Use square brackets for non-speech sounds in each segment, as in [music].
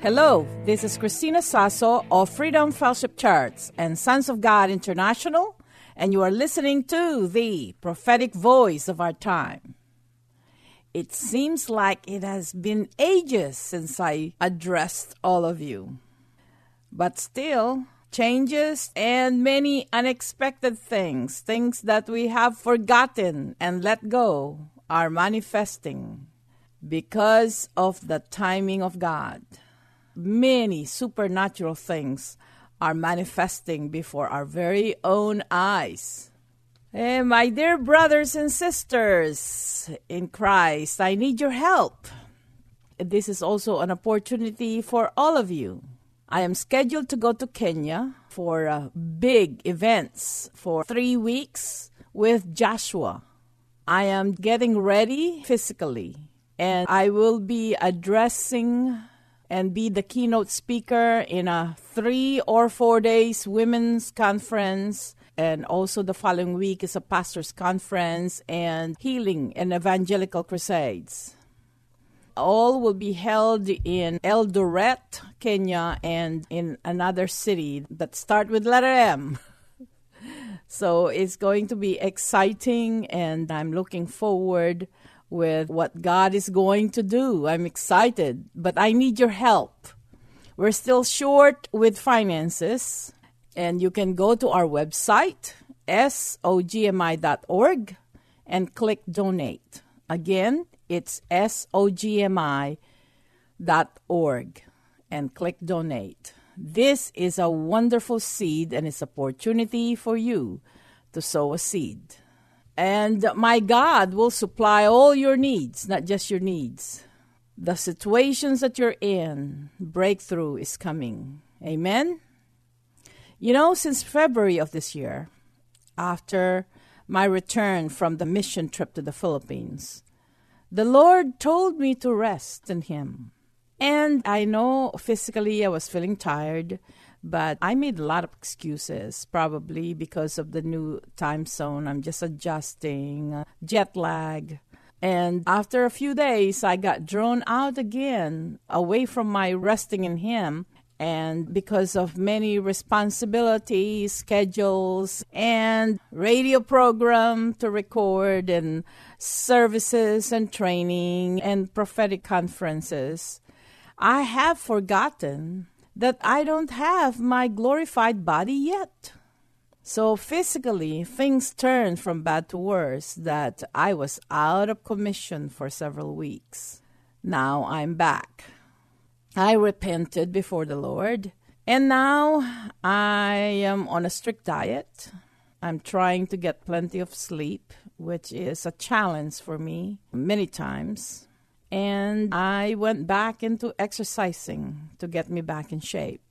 Hello, this is Christina Sasso of Freedom Fellowship Church and Sons of God International, and you are listening to the prophetic voice of our time. It seems like it has been ages since I addressed all of you, but still, changes and many unexpected things, things that we have forgotten and let go, are manifesting because of the timing of God many supernatural things are manifesting before our very own eyes. Hey, my dear brothers and sisters in Christ, I need your help. This is also an opportunity for all of you. I am scheduled to go to Kenya for uh, big events for three weeks with Joshua. I am getting ready physically, and I will be addressing and be the keynote speaker in a three or four days women's conference. And also the following week is a pastor's conference and healing and evangelical crusades. All will be held in Eldoret, Kenya, and in another city that start with letter M. [laughs] so it's going to be exciting, and I'm looking forward with what God is going to do. I'm excited, but I need your help. We're still short with finances, and you can go to our website, sogmi.org, and click donate. Again, it's sogmi.org and click donate. This is a wonderful seed and it's opportunity for you to sow a seed. And my God will supply all your needs, not just your needs. The situations that you're in, breakthrough is coming. Amen? You know, since February of this year, after my return from the mission trip to the Philippines, the Lord told me to rest in Him. And I know physically I was feeling tired but I made a lot of excuses, probably because of the new time zone. I'm just adjusting, uh, jet lag. And after a few days, I got drawn out again, away from my resting in Him. And because of many responsibilities, schedules, and radio program to record, and services and training, and prophetic conferences, I have forgotten that I don't have my glorified body yet. So physically, things turned from bad to worse that I was out of commission for several weeks. Now I'm back. I repented before the Lord, and now I am on a strict diet. I'm trying to get plenty of sleep, which is a challenge for me many times and I went back into exercising to get me back in shape.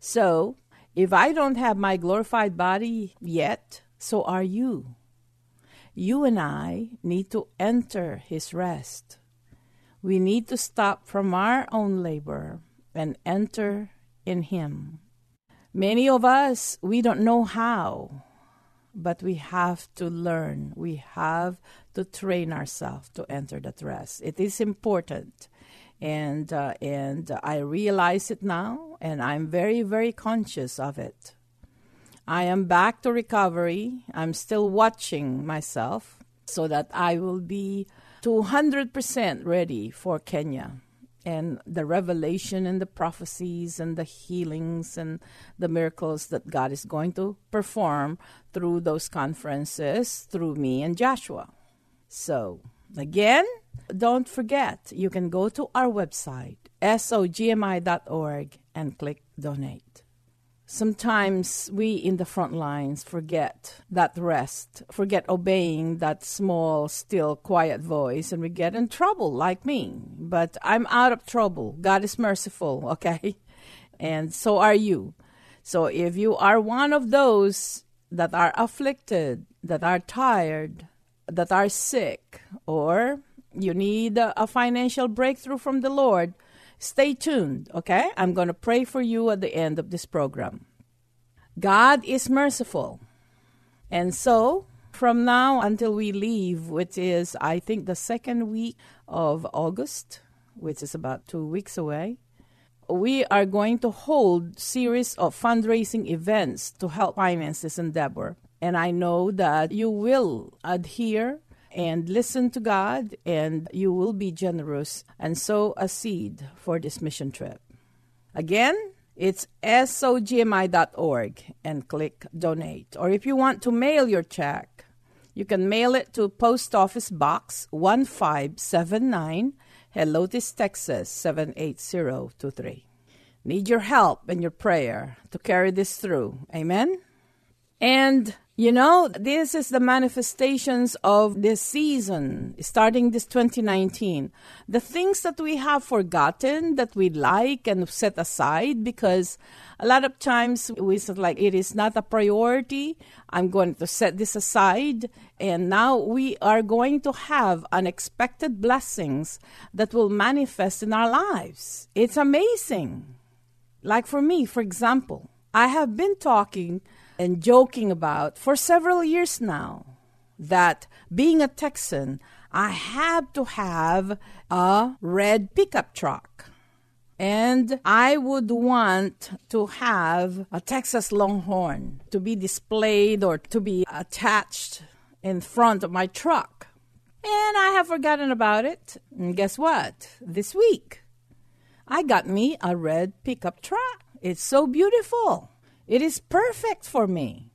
So, if I don't have my glorified body yet, so are you. You and I need to enter His rest. We need to stop from our own labor and enter in Him. Many of us, we don't know how but we have to learn. We have to train ourselves to enter that rest. It is important, and uh, and I realize it now, and I'm very very conscious of it. I am back to recovery. I'm still watching myself so that I will be 200% ready for Kenya and the revelation and the prophecies and the healings and the miracles that God is going to perform through those conferences through me and Joshua. So, again, don't forget, you can go to our website, sogmi.org, and click donate. Sometimes we in the front lines forget that rest, forget obeying that small, still, quiet voice, and we get in trouble like me. But I'm out of trouble. God is merciful, [laughs] okay? And so are you. So if you are one of those that are afflicted, that are tired, that are sick, or you need a financial breakthrough from the Lord, Stay tuned, okay? I'm going to pray for you at the end of this program. God is merciful. And so, from now until we leave, which is, I think, the second week of August, which is about two weeks away, we are going to hold series of fundraising events to help finance this endeavor. And I know that you will adhere and listen to God, and you will be generous and sow a seed for this mission trip. Again, it's sogmi.org and click donate. Or if you want to mail your check, you can mail it to Post Office Box 1579, Helotes, Texas 78023. Need your help and your prayer to carry this through. Amen? And you know, this is the manifestations of this season, starting this 2019. The things that we have forgotten that we like and set aside because a lot of times we said like it is not a priority. I'm going to set this aside. And now we are going to have unexpected blessings that will manifest in our lives. It's amazing. Like for me, for example, I have been talking and joking about for several years now that being a Texan, I have to have a red pickup truck. And I would want to have a Texas Longhorn to be displayed or to be attached in front of my truck. And I have forgotten about it. And guess what? This week, I got me a red pickup truck. It's so beautiful. It is perfect for me.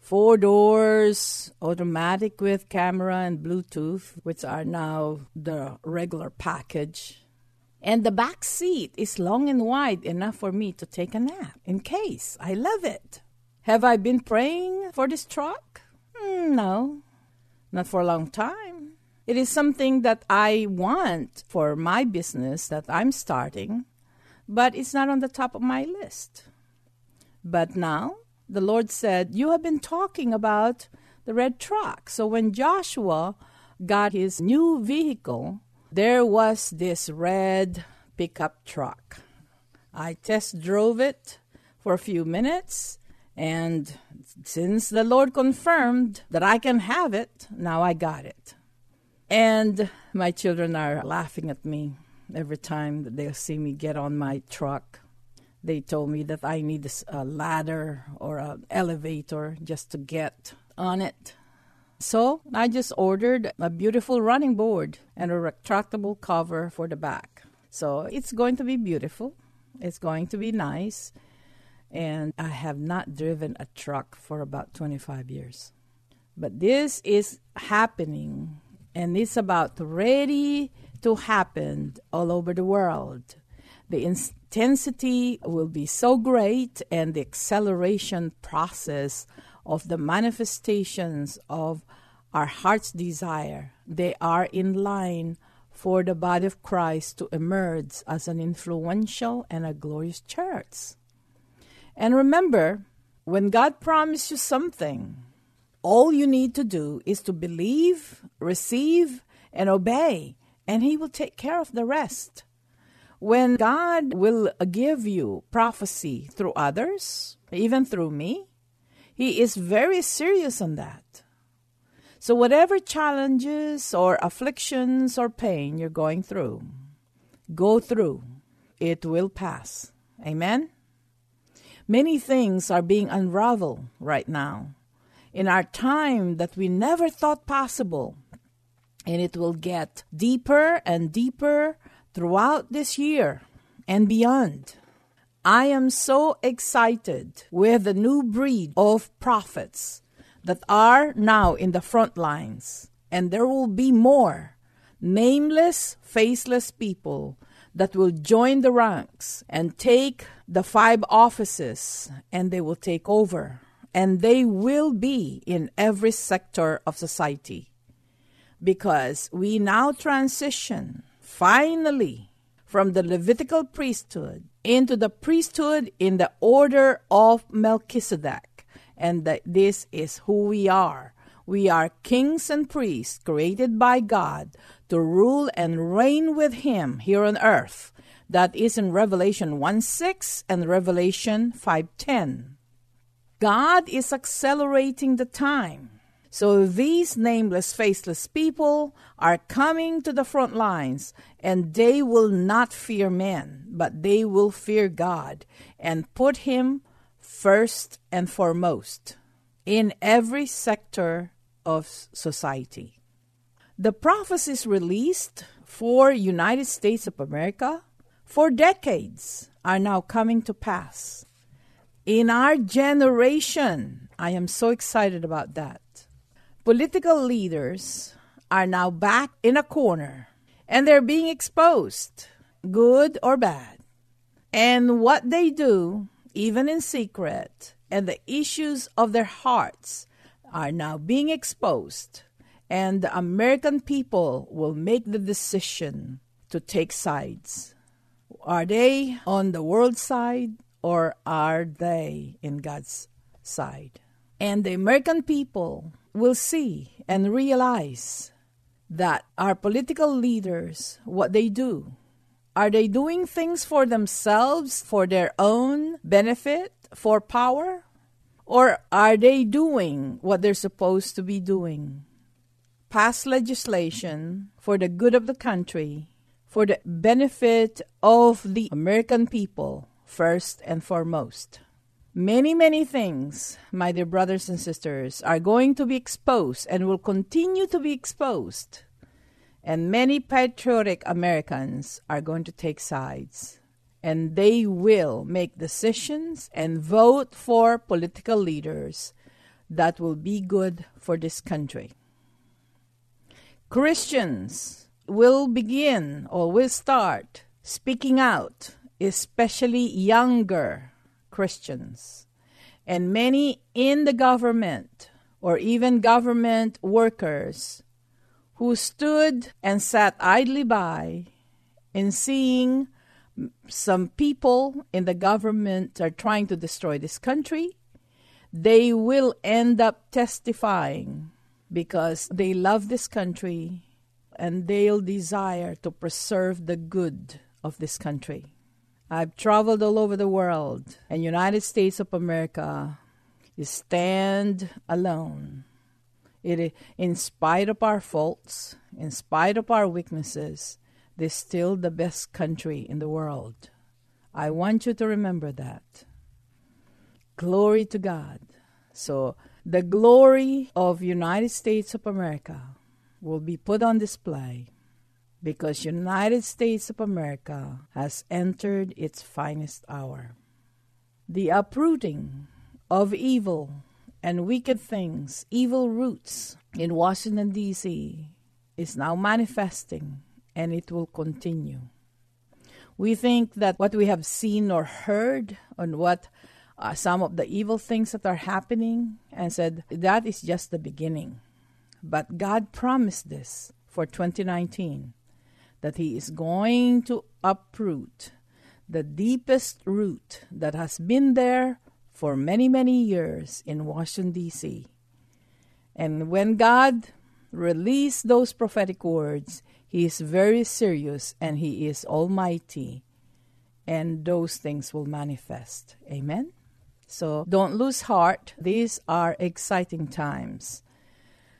Four doors, automatic with camera and Bluetooth, which are now the regular package. And the back seat is long and wide enough for me to take a nap in case. I love it. Have I been praying for this truck? Mm, no, not for a long time. It is something that I want for my business that I'm starting, but it's not on the top of my list. But now the Lord said, You have been talking about the red truck. So when Joshua got his new vehicle, there was this red pickup truck. I test drove it for a few minutes, and since the Lord confirmed that I can have it, now I got it. And my children are laughing at me every time that they see me get on my truck they told me that I need a ladder or an elevator just to get on it. So I just ordered a beautiful running board and a retractable cover for the back. So it's going to be beautiful. It's going to be nice. And I have not driven a truck for about 25 years. But this is happening and it's about ready to happen all over the world. The intensity will be so great and the acceleration process of the manifestations of our heart's desire they are in line for the body of Christ to emerge as an influential and a glorious church. And remember, when God promises you something, all you need to do is to believe, receive, and obey, and He will take care of the rest. When God will give you prophecy through others, even through me, He is very serious on that. So, whatever challenges or afflictions or pain you're going through, go through. It will pass. Amen? Many things are being unraveled right now in our time that we never thought possible. And it will get deeper and deeper throughout this year and beyond. I am so excited with the new breed of prophets that are now in the front lines, and there will be more nameless, faceless people that will join the ranks and take the five offices and they will take over. And they will be in every sector of society. Because we now transition, finally, from the Levitical priesthood into the priesthood in the order of Melchizedek. And that this is who we are. We are kings and priests created by God to rule and reign with him here on earth. That is in Revelation 1 6 and Revelation 5:10. God is accelerating the time. So these nameless, faceless people are coming to the front lines, and they will not fear men, but they will fear God and put Him first and foremost in every sector of society. The prophecies released for United States of America for decades are now coming to pass. In our generation, I am so excited about that. Political leaders are now back in a corner and they're being exposed, good or bad. And what they do, even in secret, and the issues of their hearts are now being exposed and the American people will make the decision to take sides. Are they on the world side or are they in God's side? And the American people will see and realize that our political leaders, what they do, are they doing things for themselves, for their own benefit, for power? Or are they doing what they're supposed to be doing? pass legislation for the good of the country, for the benefit of the American people, first and foremost. Many, many things, my dear brothers and sisters, are going to be exposed and will continue to be exposed. And many patriotic Americans are going to take sides. And they will make decisions and vote for political leaders that will be good for this country. Christians will begin or will start speaking out, especially younger Christians. And many in the government or even government workers who stood and sat idly by in seeing some people in the government are trying to destroy this country, they will end up testifying because they love this country and they'll desire to preserve the good of this country. I've traveled all over the world, and United States of America is stand alone. It, in spite of our faults, in spite of our weaknesses, is still the best country in the world. I want you to remember that. Glory to God. So the glory of United States of America will be put on display because United States of America has entered its finest hour. The uprooting of evil and wicked things, evil roots in Washington, D.C., is now manifesting and it will continue. We think that what we have seen or heard on what uh, some of the evil things that are happening and said that is just the beginning. But God promised this for 2019 that He is going to uproot the deepest root that has been there for many, many years in Washington, D.C. And when God released those prophetic words, He is very serious and He is almighty, and those things will manifest. Amen? So don't lose heart. These are exciting times.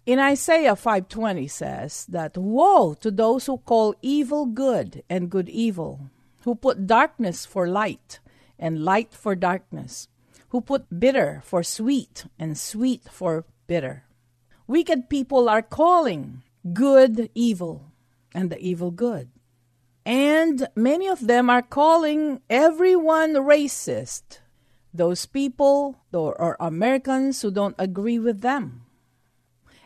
In Isaiah 5:20 says that woe to those who call evil good and good evil, who put darkness for light and light for darkness, who put bitter for sweet and sweet for bitter. Wicked people are calling good evil and the evil good. And many of them are calling everyone racist those people or, Americans who don't agree with them.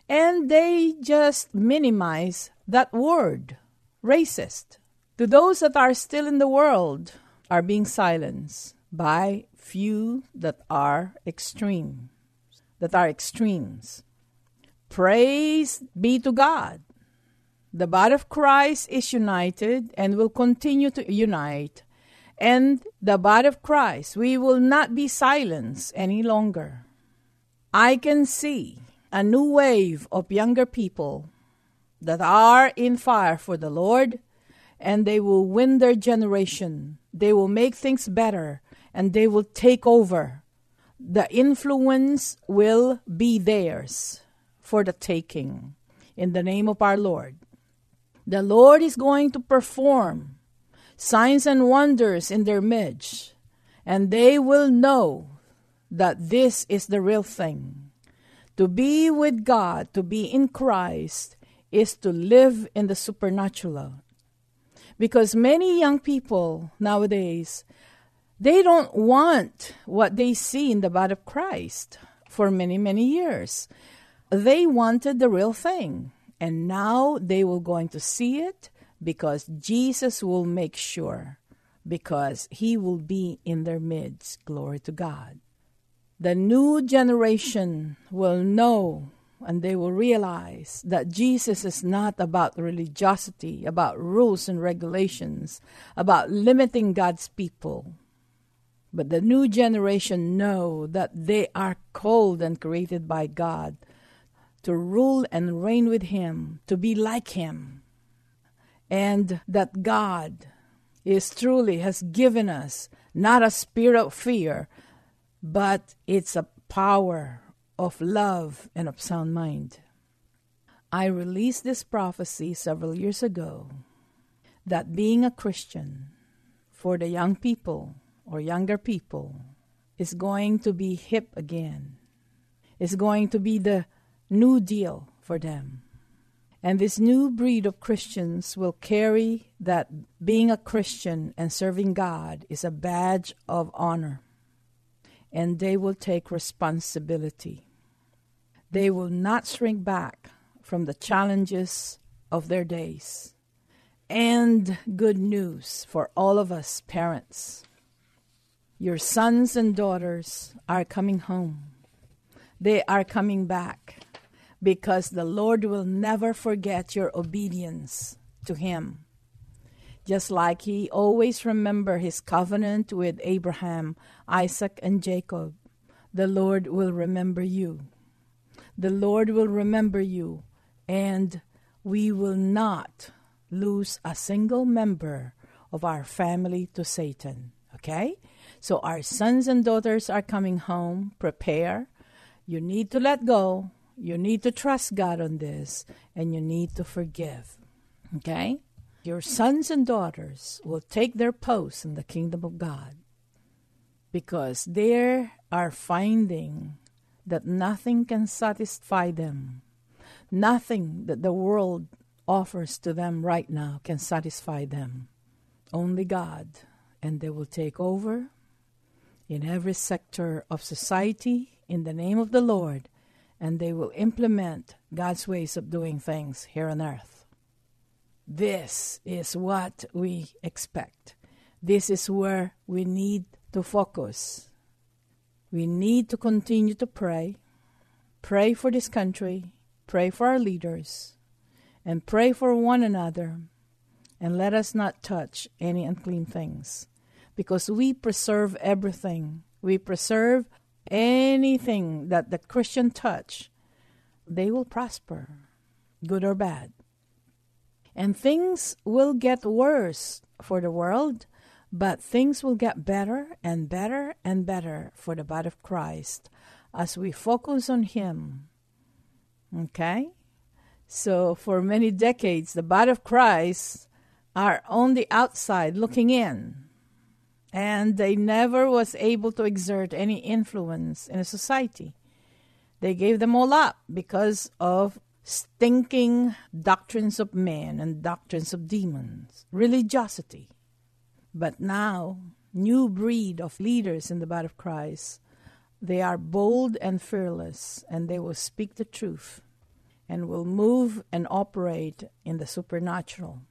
And they just minimize that word, racist. To those that are still in the world are being silenced by few that are extreme, that are extremes. Praise be to God. The body of Christ is united and will continue to unite. And the body of Christ, we will not be silenced any longer. I can see a new wave of younger people that are in fire for the Lord, and they will win their generation. They will make things better, and they will take over. The influence will be theirs for the taking in the name of our Lord. The Lord is going to perform signs and wonders in their midst, and they will know that this is the real thing. To be with God, to be in Christ, is to live in the supernatural. Because many young people nowadays, they don't want what they see in the body of Christ for many, many years. They wanted the real thing. And now they will going to see it because Jesus will make sure because he will be in their midst. Glory to God. The new generation will know and they will realize that Jesus is not about religiosity, about rules and regulations, about limiting God's people. But the new generation know that they are called and created by God to rule and reign with Him, to be like Him and that God is truly has given us not a spirit of fear, but it's a power of love and of sound mind. I released this prophecy several years ago that being a Christian for the young people or younger people is going to be hip again. It's going to be the new deal for them. And this new breed of Christians will carry that being a Christian and serving God is a badge of honor. And they will take responsibility. They will not shrink back from the challenges of their days. And good news for all of us parents your sons and daughters are coming home, they are coming back because the Lord will never forget your obedience to him. Just like he always remember his covenant with Abraham, Isaac and Jacob, the Lord will remember you. The Lord will remember you and we will not lose a single member of our family to Satan. Okay? So our sons and daughters are coming home. Prepare. You need to let go you need to trust God on this and you need to forgive. Okay? Your sons and daughters will take their posts in the kingdom of God because they are finding that nothing can satisfy them. Nothing that the world offers to them right now can satisfy them. Only God. And they will take over in every sector of society in the name of the Lord and they will implement God's ways of doing things here on earth. This is what we expect. This is where we need to focus. We need to continue to pray. Pray for this country. Pray for our leaders. And pray for one another. And let us not touch any unclean things. Because we preserve everything. We preserve anything that the Christian touch, they will prosper, good or bad. And things will get worse for the world, but things will get better and better and better for the body of Christ as we focus on Him. Okay? So, for many decades, the body of Christ are on the outside looking in and they never was able to exert any influence in a society. They gave them all up because of stinking doctrines of men and doctrines of demons, religiosity. But now, new breed of leaders in the body of Christ, they are bold and fearless, and they will speak the truth and will move and operate in the supernatural.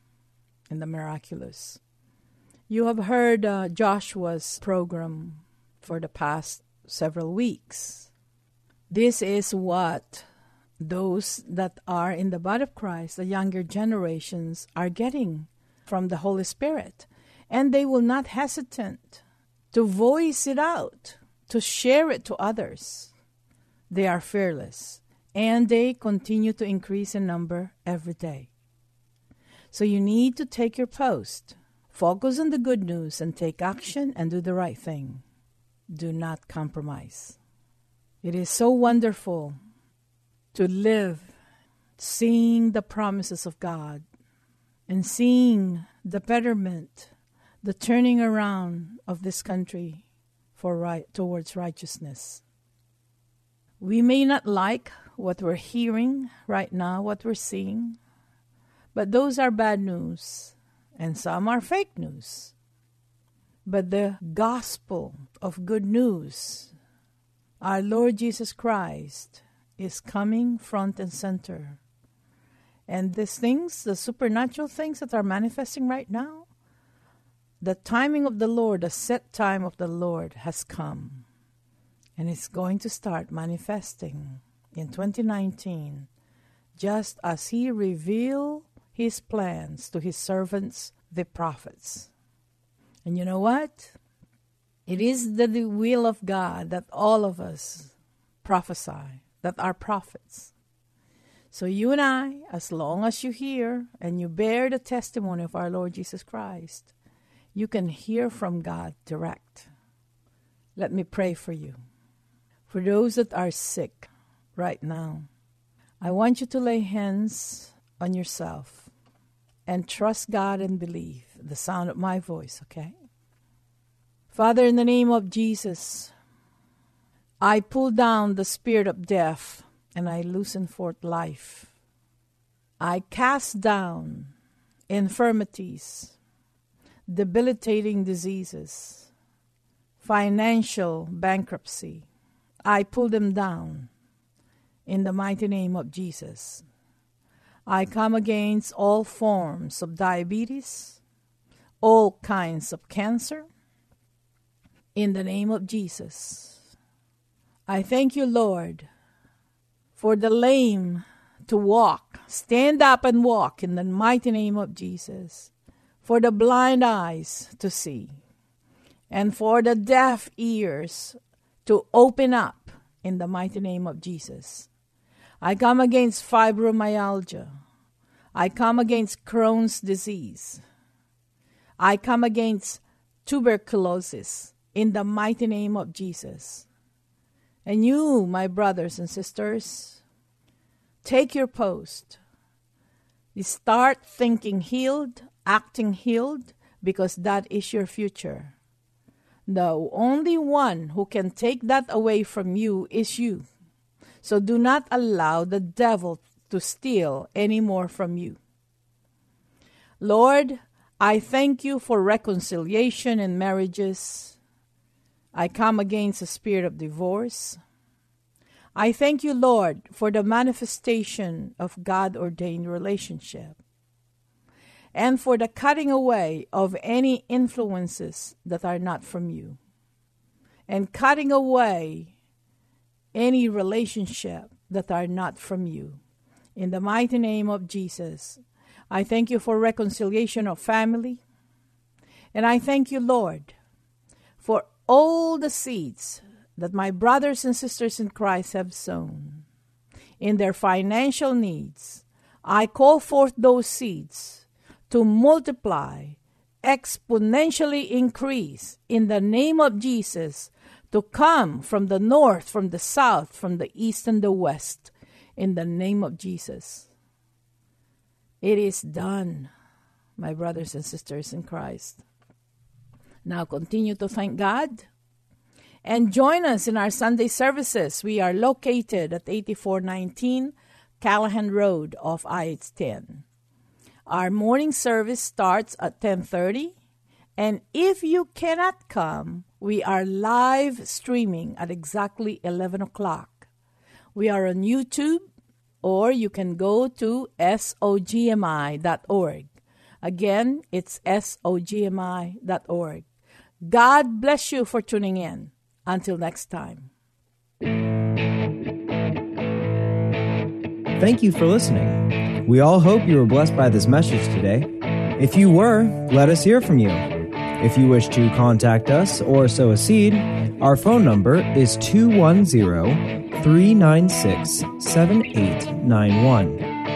in the miraculous. You have heard uh, Joshua's program for the past several weeks. This is what those that are in the body of Christ, the younger generations, are getting from the Holy Spirit. And they will not hesitate to voice it out, to share it to others. They are fearless and they continue to increase in number every day. So you need to take your post, focus on the good news, and take action and do the right thing. Do not compromise. It is so wonderful to live seeing the promises of God and seeing the betterment, the turning around of this country for right towards righteousness. We may not like what we're hearing right now, what we're seeing, but those are bad news, and some are fake news. But the gospel of good news, our Lord Jesus Christ, is coming front and center. And these things, the supernatural things that are manifesting right now, the timing of the Lord, the set time of the Lord has come. And it's going to start manifesting in 2019, just as He revealed His plans to His servants, the prophets. And you know what? It is the, will of God that all of us prophesy that are prophets. So you and I, as long as you hear and you bear the testimony of our Lord Jesus Christ, you can hear from God direct. Let me pray for you. For those that are sick right now, I want you to lay hands on yourself and trust God and believe the sound of my voice, okay? Father, in the name of Jesus, I pull down the spirit of death and I loosen forth life. I cast down infirmities, debilitating diseases, financial bankruptcy. I pull them down in the mighty name of Jesus. I come against all forms of diabetes, all kinds of cancer, in the name of Jesus. I thank you, Lord, for the lame to walk. Stand up and walk in the mighty name of Jesus. For the blind eyes to see. And for the deaf ears to open up in the mighty name of Jesus. I come against fibromyalgia. I come against Crohn's disease. I come against tuberculosis in the mighty name of Jesus. And you, my brothers and sisters, take your post. You start thinking healed, acting healed, because that is your future. The only one who can take that away from you is you. So do not allow the devil to steal any more from you. Lord, I thank you for reconciliation in marriages I come against the spirit of divorce. I thank you, Lord, for the manifestation of God ordained relationship and for the cutting away of any influences that are not from you and cutting away any relationship that are not from you. In the mighty name of Jesus, I thank you for reconciliation of family. And I thank you, Lord, all the seeds that my brothers and sisters in Christ have sown in their financial needs, I call forth those seeds to multiply, exponentially increase in the name of Jesus, to come from the north, from the south, from the east and the west, in the name of Jesus. It is done, my brothers and sisters in Christ. Now continue to thank God and join us in our Sunday services. We are located at 8419 Callaghan Road off IH10. Our morning service starts at 10:30 and if you cannot come, we are live streaming at exactly 11 o'clock. We are on YouTube or you can go to sogmi.org Again, it's sogmi.org. God bless you for tuning in. Until next time. Thank you for listening. We all hope you were blessed by this message today. If you were, let us hear from you. If you wish to contact us or sow a seed, our phone number is 210 396 7891.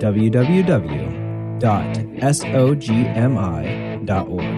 www.sogmi.org.